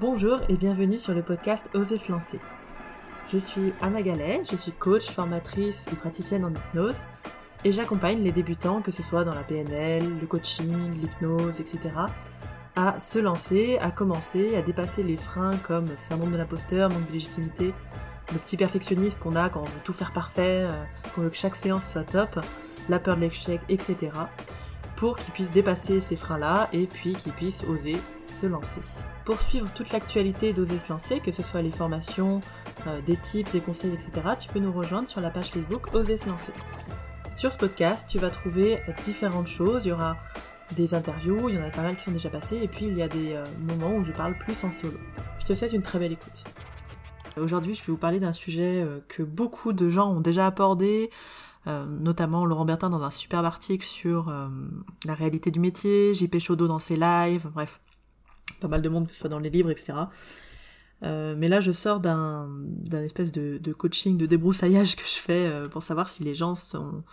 Bonjour et bienvenue sur le podcast Oser se lancer. Je suis Anna Gallet, je suis coach, formatrice et praticienne en hypnose et j'accompagne les débutants, que ce soit dans la PNL, le coaching, l'hypnose, etc., à se lancer, à commencer, à dépasser les freins comme syndrome de l'imposteur, manque de légitimité, le petit perfectionniste qu'on a quand on veut tout faire parfait, euh, qu'on veut que chaque séance soit top, la peur de l'échec, etc. pour qu'ils puissent dépasser ces freins-là et puis qu'ils puissent oser se lancer. Pour suivre toute l'actualité d'Oser se lancer, que ce soit les formations, euh, des tips, des conseils, etc., tu peux nous rejoindre sur la page Facebook Oser se lancer. Sur ce podcast, tu vas trouver différentes choses. Il y aura des interviews, il y en a pas mal qui sont déjà passées, et puis il y a des euh, moments où je parle plus en solo. Je te souhaite une très belle écoute. Aujourd'hui, je vais vous parler d'un sujet euh, que beaucoup de gens ont déjà abordé, notamment Laurent Bertin dans un superbe article sur la réalité du métier, JP Chaudot dans ses lives, bref, pas mal de monde, que ce soit dans les livres, etc. mais là, je sors d'un espèce de, coaching, de débroussaillage que je fais pour savoir si les gens sont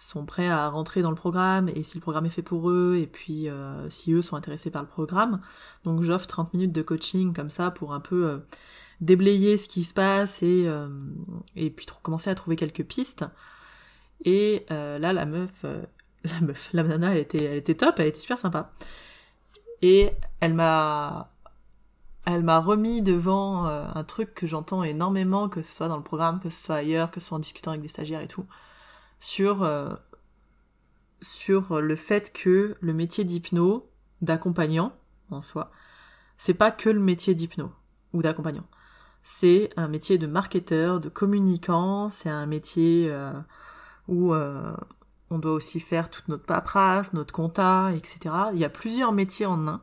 sont prêts à rentrer dans le programme et si le programme est fait pour eux et puis euh, si eux sont intéressés par le programme. Donc j'offre 30 minutes de coaching comme ça pour un peu euh, déblayer ce qui se passe et, euh, et puis commencer à trouver quelques pistes. Et là la meuf, la meuf, la nana elle était, elle était top, elle était super sympa. Et elle m'a elle m'a remis devant un truc que j'entends énormément, que ce soit dans le programme, que ce soit ailleurs, que ce soit en discutant avec des stagiaires et tout sur, euh, sur le fait que le métier d'hypno, d'accompagnant en soi, c'est pas que le métier d'hypno ou d'accompagnant. C'est un métier de marketeur, de communicant, c'est un métier euh, où euh, on doit aussi faire toute notre paperasse, notre compta, etc. Il y a plusieurs métiers en un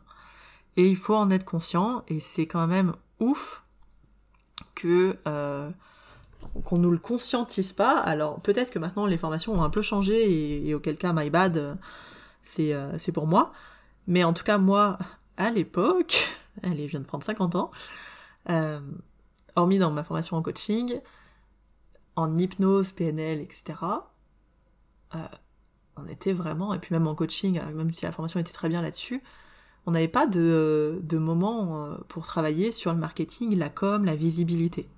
et il faut en être conscient et c'est quand même ouf que qu'on nous le conscientise pas. Alors peut-être que maintenant les formations ont un peu changé et, auquel cas my bad, euh, c'est euh, c'est pour moi. Mais en tout cas moi, à l'époque, allez, je viens de prendre 50 ans, euh, hormis dans ma formation en coaching, en hypnose, PNL, etc. on était vraiment, et puis même en coaching, même si la formation était très bien là-dessus, on n'avait pas de, de moment pour travailler sur le marketing, la com, la visibilité.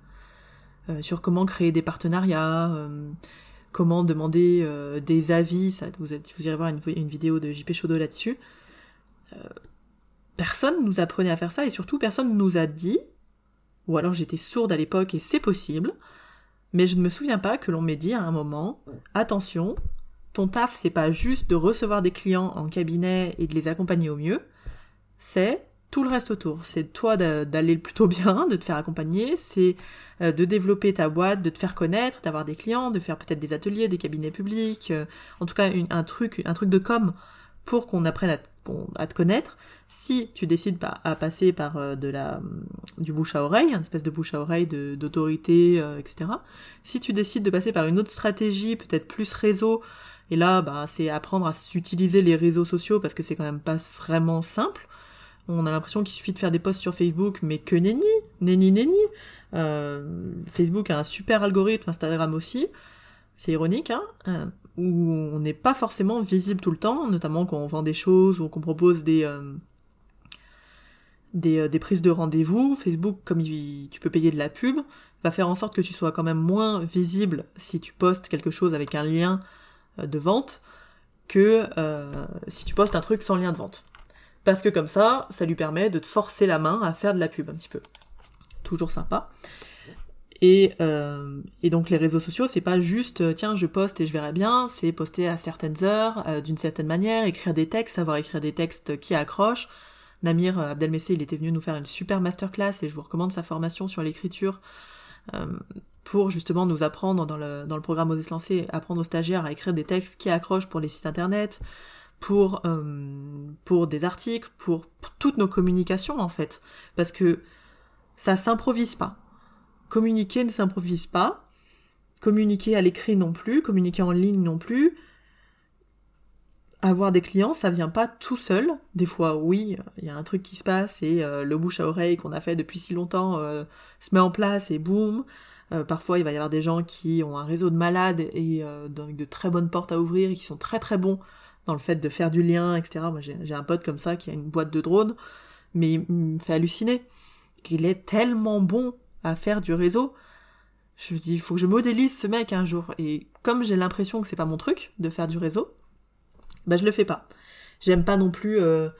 Euh, sur comment créer des partenariats, euh, comment demander euh, des avis. Ça, vous, vous irez voir une, une vidéo de JP Chaudot là-dessus. personne nous apprenait à faire ça et surtout personne nous a dit, ou alors j'étais sourde à l'époque et c'est possible, mais je ne me souviens pas que l'on m'ait dit à un moment, attention, ton taf c'est pas juste de recevoir des clients en cabinet et de les accompagner au mieux, c'est tout le reste autour. C'est toi d'aller plutôt bien, de te faire accompagner, c'est euh, de développer ta boîte, de te faire connaître, d'avoir des clients, de faire peut-être des ateliers, des cabinets publics, euh, en tout cas un truc, un truc de com pour qu'on apprenne à, te connaître. Si tu décides à passer par euh, de la du bouche à oreille, une espèce de bouche à oreille d'autorité, etc. Si tu décides de passer par une autre stratégie, peut-être plus réseau, et là, bah, c'est apprendre à s'utiliser les réseaux sociaux parce que c'est quand même pas vraiment simple on a l'impression qu'il suffit de faire des posts sur Facebook, mais que nenni, nenni, nenni. Euh, Facebook a un super algorithme, Instagram aussi. C'est ironique, hein, euh, où on n'est pas forcément visible tout le temps, notamment quand on vend des choses ou qu'on propose des, euh, des, prises de rendez-vous. Facebook, comme tu peux payer de la pub, va faire en sorte que tu sois quand même moins visible si tu postes quelque chose avec un lien de vente que si tu postes un truc sans lien de vente. Parce que comme ça, ça lui permet de te forcer la main à faire de la pub un petit peu. Toujours sympa. Et, euh, et donc les réseaux sociaux, c'est pas juste euh, tiens je poste et je verrai bien, c'est poster à certaines heures, euh, d'une certaine manière, écrire des textes, savoir écrire des textes qui accrochent. Namir Abdelmessé, il était venu nous faire une super masterclass et je vous recommande sa formation sur l'écriture pour justement nous apprendre dans le, dans le programme Oser se lancer, apprendre aux stagiaires à écrire des textes qui accrochent pour les sites internet, pour, euh, pour des articles, pour, toutes nos communications en fait. Parce que ça s'improvise pas. Communiquer ne s'improvise pas. Communiquer à l'écrit non plus, communiquer en ligne non plus. Avoir des clients, ça vient pas tout seul. Des fois, oui, il y a un truc qui se passe et euh, le bouche à oreille qu'on a fait depuis si longtemps euh, se met en place et boum. Parfois, il va y avoir des gens qui ont un réseau de malades et de très bonnes portes à ouvrir et qui sont très très bons dans le fait de faire du lien, etc. Moi, j'ai un pote comme ça qui a une boîte de drones, mais il me fait halluciner. il est tellement bon à faire du réseau. Je me dis, il faut que je modélise ce mec un jour. Et comme j'ai l'impression que c'est pas mon truc de faire du réseau, bah je le fais pas. J'aime pas non plus euh,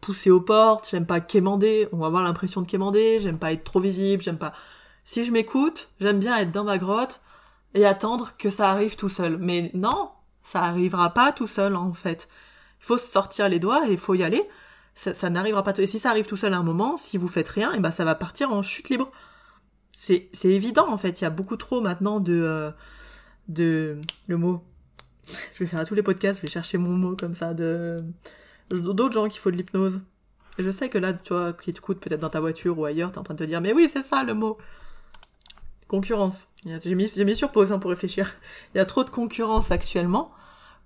pousser aux portes, j'aime pas quémander, on va avoir l'impression de quémander, j'aime pas être trop visible, j'aime pas... Si je m'écoute, j'aime bien être dans ma grotte et attendre que ça arrive tout seul. Mais non, ça arrivera pas tout seul en fait. Il faut se sortir les doigts et il faut y aller. Ça, n'arrivera pas. Et si ça arrive tout seul à un moment, si vous faites rien, et ben ça va partir en chute libre. C'est c'est évident en fait. Il y a beaucoup trop maintenant de euh, de le mot. Je vais faire à tous les podcasts. Je vais chercher mon mot comme ça de d'autres gens qui font de l'hypnose. Je sais que là, tu vois, qui te coûte peut-être dans ta voiture ou ailleurs, t'es en train de te dire, mais oui, c'est ça le mot. Concurrence. J'ai mis, mis sur pause hein, pour réfléchir. Il y a trop de concurrence actuellement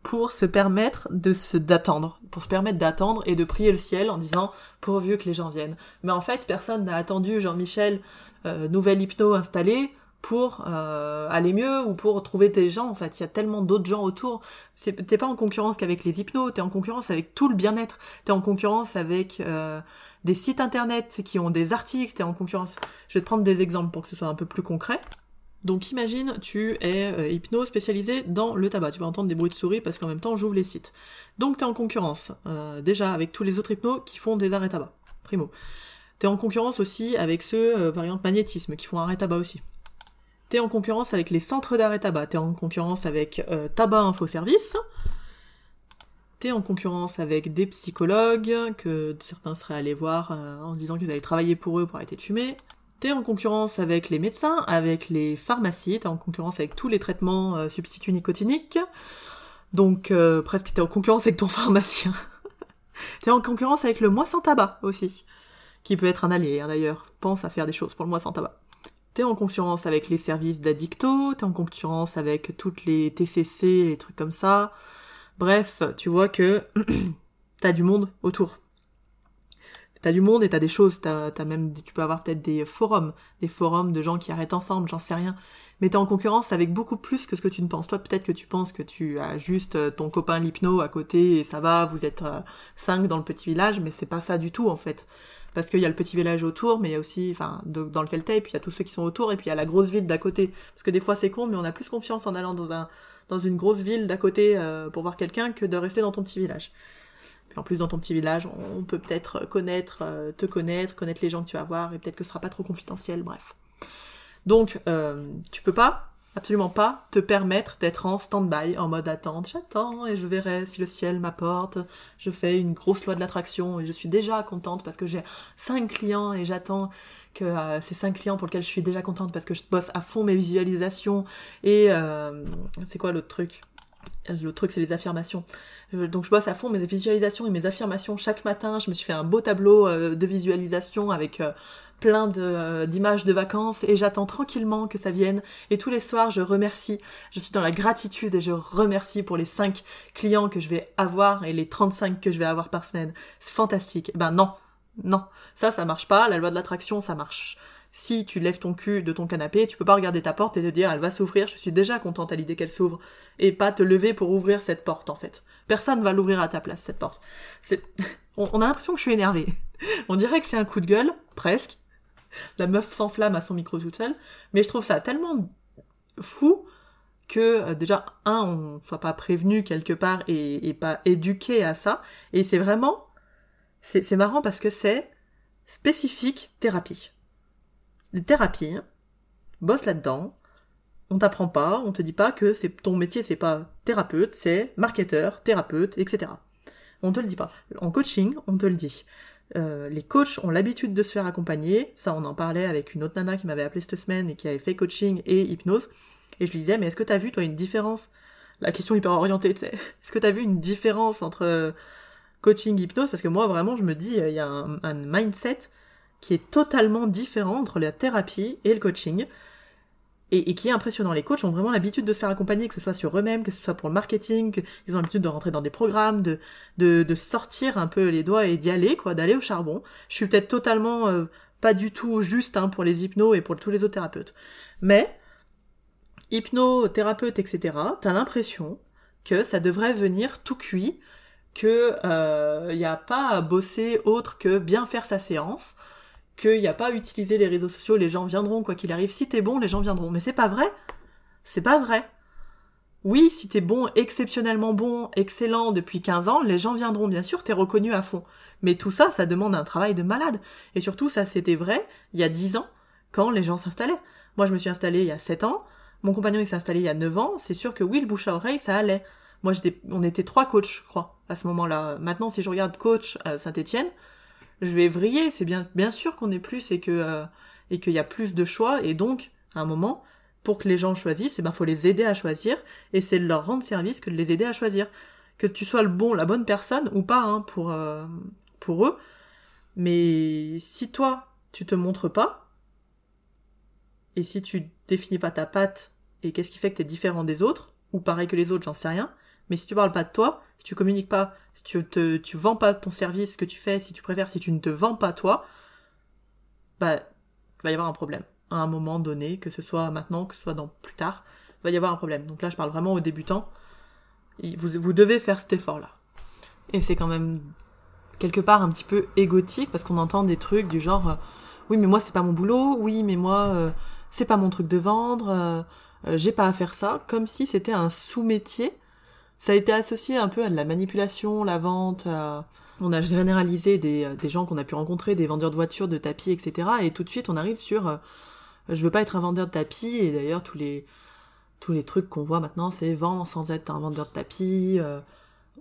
pour se permettre de se d'attendre, pour se permettre d'attendre et de prier le ciel en disant pourvu que les gens viennent. Mais en fait, personne n'a attendu Jean-Michel euh, nouvelle hypno installée pour euh, aller mieux ou pour trouver des gens. En fait, il y a tellement d'autres gens autour. T'es pas en concurrence qu'avec les hypnos, t'es en concurrence avec tout le bien-être. T'es en concurrence avec euh, des sites internet qui ont des articles. T'es en concurrence. Je vais te prendre des exemples pour que ce soit un peu plus concret. Donc imagine, tu es euh, hypno spécialisé dans le tabac. Tu vas entendre des bruits de souris parce qu'en même temps, j'ouvre les sites. Donc t'es en concurrence euh, déjà avec tous les autres hypnos qui font des arrêts tabac. Primo. T'es en concurrence aussi avec ceux, par exemple, magnétisme, qui font arrêt tabac aussi. T'es en concurrence avec les centres d'arrêt tabac, t'es en concurrence avec euh, Tabac Info Service, t'es en concurrence avec des psychologues que certains seraient allés voir euh, en se disant qu'ils allaient travailler pour eux pour arrêter de fumer. T'es en concurrence avec les médecins, avec les pharmacies, t'es en concurrence avec tous les traitements euh, substituts nicotiniques. Donc presque t'es en concurrence avec ton pharmacien. t'es en concurrence avec le mois sans tabac aussi, qui peut être un allié hein, d'ailleurs. Pense à faire des choses pour le mois sans tabac. T'es en concurrence avec les services d'addicto, t'es en concurrence avec toutes les TCC, les trucs comme ça. Bref, tu vois que t'as du monde autour. T'as du monde et t'as des choses, t'as, as même, tu peux avoir peut-être des forums, des forums de gens qui arrêtent ensemble, j'en sais rien. Mais t'es en concurrence avec beaucoup plus que ce que tu ne penses. Toi, peut-être que tu penses que tu as juste euh, ton copain l'hypno à côté et ça va, vous êtes euh, cinq dans le petit village, mais c'est pas ça du tout en fait parce qu'il y a le petit village autour, mais il y a aussi, enfin, dans lequel t'es, et puis il y a tous ceux qui sont autour, et puis il y a la grosse ville d'à côté. Parce que des fois c'est con, mais on a plus confiance en allant dans un, dans une grosse ville d'à côté euh, pour voir quelqu'un que de rester dans ton petit village. En plus dans ton petit village, on peut peut-être connaître, euh, te connaître, connaître les gens que tu vas voir, et peut-être que ce sera pas trop confidentiel, bref. Donc, euh, tu peux pas absolument pas te permettre d'être en stand-by, en mode attente. J'attends et je verrai si le ciel m'apporte. Je fais une grosse loi de l'attraction et je suis déjà contente parce que j'ai cinq clients et j'attends que euh, ces cinq clients pour lesquels je suis déjà contente parce que je bosse à fond mes visualisations et euh, c'est quoi l'autre truc? L'autre truc c'est les affirmations. Euh, donc je bosse à fond mes visualisations et mes affirmations chaque matin. Je me suis fait un beau tableau de visualisation avec plein euh, d'images de, vacances et j'attends tranquillement que ça vienne. Et tous les soirs, je remercie. Je suis dans la gratitude et je remercie pour les 5 clients que je vais avoir et les 35 que je vais avoir par semaine. C'est fantastique. Eh ben non, non, ça, ça marche pas. La loi de l'attraction, ça marche. Si tu lèves ton cul de ton canapé, tu peux pas regarder ta porte et te dire elle va s'ouvrir, je suis déjà contente à l'idée qu'elle s'ouvre, et pas te lever pour ouvrir cette porte en fait. Personne va l'ouvrir à ta place cette porte. C'est, on a l'impression que je suis énervée. On dirait que c'est un coup de gueule, presque, la meuf s'enflamme à son micro toute seule. Mais je trouve ça tellement fou que euh, déjà un on soit pas prévenu quelque part et, pas éduqué à ça et c'est vraiment c'est marrant parce que c'est spécifique thérapie les thérapies bosse là-dedans on t'apprend pas on te dit pas que c'est ton métier c'est pas thérapeute c'est marketeur thérapeute etc on te le dit pas en coaching on te le dit euh, les coachs ont l'habitude de se faire accompagner. Ça, on en parlait avec une autre nana qui m'avait appelé cette semaine et qui avait fait coaching et hypnose. Et je lui disais, mais est-ce que t'as vu, toi, une différence? La question hyper orientée, tu sais. Est-ce que t'as vu une différence entre euh, coaching hypnose? Parce que moi, vraiment, je me dis, il y a un mindset qui est totalement différent entre la thérapie et le coaching et, qui est impressionnant. Les coachs ont vraiment l'habitude de se faire accompagner, que ce soit sur eux-mêmes, que ce soit pour le marketing, qu'ils ont l'habitude de rentrer dans des programmes, de, de, de sortir un peu les doigts et d'y aller, quoi, d'aller au charbon. Je suis peut-être totalement euh, pas du tout juste hein, pour les hypnos et pour tous les autres thérapeutes. Mais, hypnothérapeute, etc., t'as l'impression que ça devrait venir tout cuit, que il euh, a pas à bosser autre que bien faire sa séance, qu'il n'y a pas à utiliser les réseaux sociaux, les gens viendront, quoi qu'il arrive. Si t'es bon, les gens viendront. Mais c'est pas vrai. C'est pas vrai. Oui, si t'es bon, exceptionnellement bon, excellent depuis 15 ans, les gens viendront, bien sûr, t'es reconnu à fond. Mais tout ça, ça demande un travail de malade. Et surtout, ça c'était vrai il y a 10 ans, quand les gens s'installaient. Moi, je me suis installée il y a 7 ans, mon compagnon il s'est installé il y a 9 ans, c'est sûr que oui, le bouche à oreille, ça allait. Moi, j'étais, on était trois coachs, je crois, à ce moment-là. Maintenant, si je regarde coach à Saint-Etienne, je vais vriller. C'est bien, bien sûr qu'on est plus et que, euh, et qu'il y a plus de choix. Et donc, à un moment, pour que les gens choisissent, il eh ben, faut les aider à choisir, et c'est de leur rendre service que de les aider à choisir. Que tu sois le bon, la bonne personne, ou pas, hein, pour, euh, pour eux. Mais si toi, tu te montres pas, et si tu définis pas ta patte, et qu'est-ce qui fait que tu es différent des autres, ou pareil que les autres, j'en sais rien, mais si tu parles pas de toi, si tu communiques pas, si tu te, tu vends pas ton service que tu fais, si tu préfères, si tu ne te vends pas toi, bah, va y avoir un problème à un moment donné, que ce soit maintenant, que ce soit dans plus tard, il va y avoir un problème. Donc là, je parle vraiment aux débutants. Vous, vous devez faire cet effort-là. Et c'est quand même quelque part un petit peu égotique parce qu'on entend des trucs du genre euh, oui mais moi c'est pas mon boulot, oui mais moi euh, c'est pas mon truc de vendre, euh, j'ai pas à faire ça, comme si c'était un sous-métier. Ça a été associé un peu à de la manipulation, la vente. On a généralisé des, des gens qu'on a pu rencontrer, des vendeurs de voitures, de tapis, etc. Et tout de suite on arrive sur je veux pas être un vendeur de tapis et d'ailleurs tous les tous les trucs qu'on voit maintenant c'est vendre sans être un vendeur de tapis euh,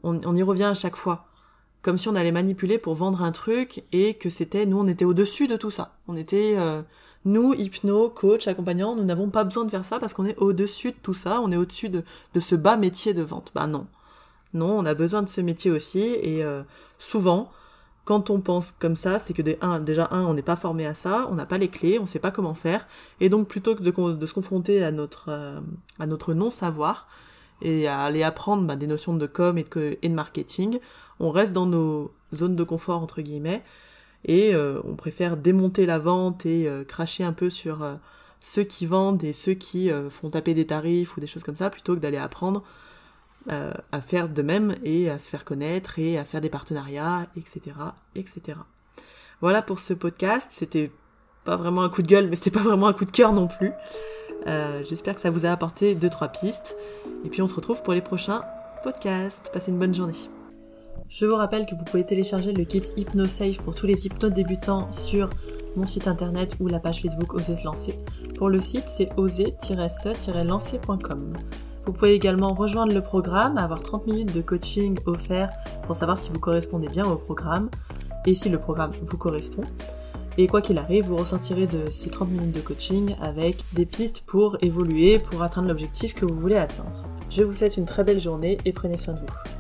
on, y revient à chaque fois comme si on allait manipuler pour vendre un truc et que c'était nous on était au-dessus de tout ça. On était euh, nous hypno coach accompagnants nous n'avons pas besoin de faire ça parce qu'on est au-dessus de tout ça on est au-dessus de, de ce bas métier de vente. Bah non. Non on a besoin de ce métier aussi et euh, souvent quand on pense comme ça, c'est que déjà, un, on n'est pas formé à ça, on n'a pas les clés, on ne sait pas comment faire, et donc plutôt que de, se confronter à notre, euh, à notre non-savoir, et à aller apprendre bah, des notions de com et de, marketing, on reste dans nos zones de confort, entre guillemets, et euh, on préfère démonter la vente et euh, cracher un peu sur ceux qui vendent et ceux qui font taper des tarifs ou des choses comme ça, plutôt que d'aller apprendre euh, à faire de même et à se faire connaître et à faire des partenariats, etc., etc. Voilà pour ce podcast. C'était pas vraiment un coup de gueule, mais c'était pas vraiment un coup de cœur non plus. Euh, j'espère que ça vous a apporté deux trois pistes. Et puis on se retrouve pour les prochains podcasts. Passez une bonne journée. Je vous rappelle que vous pouvez télécharger le kit HypnoSafe pour tous les hypnos débutants sur mon site internet ou la page Facebook Oser se lancer. Pour le site, c'est oser-se-lancer.com. Vous pouvez également rejoindre le programme, avoir 30 minutes de coaching offert pour savoir si vous correspondez bien au programme et si le programme vous correspond. Et quoi qu'il arrive, vous ressortirez de ces 30 minutes de coaching avec des pistes pour évoluer, pour atteindre l'objectif que vous voulez atteindre. Je vous souhaite une très belle journée et prenez soin de vous.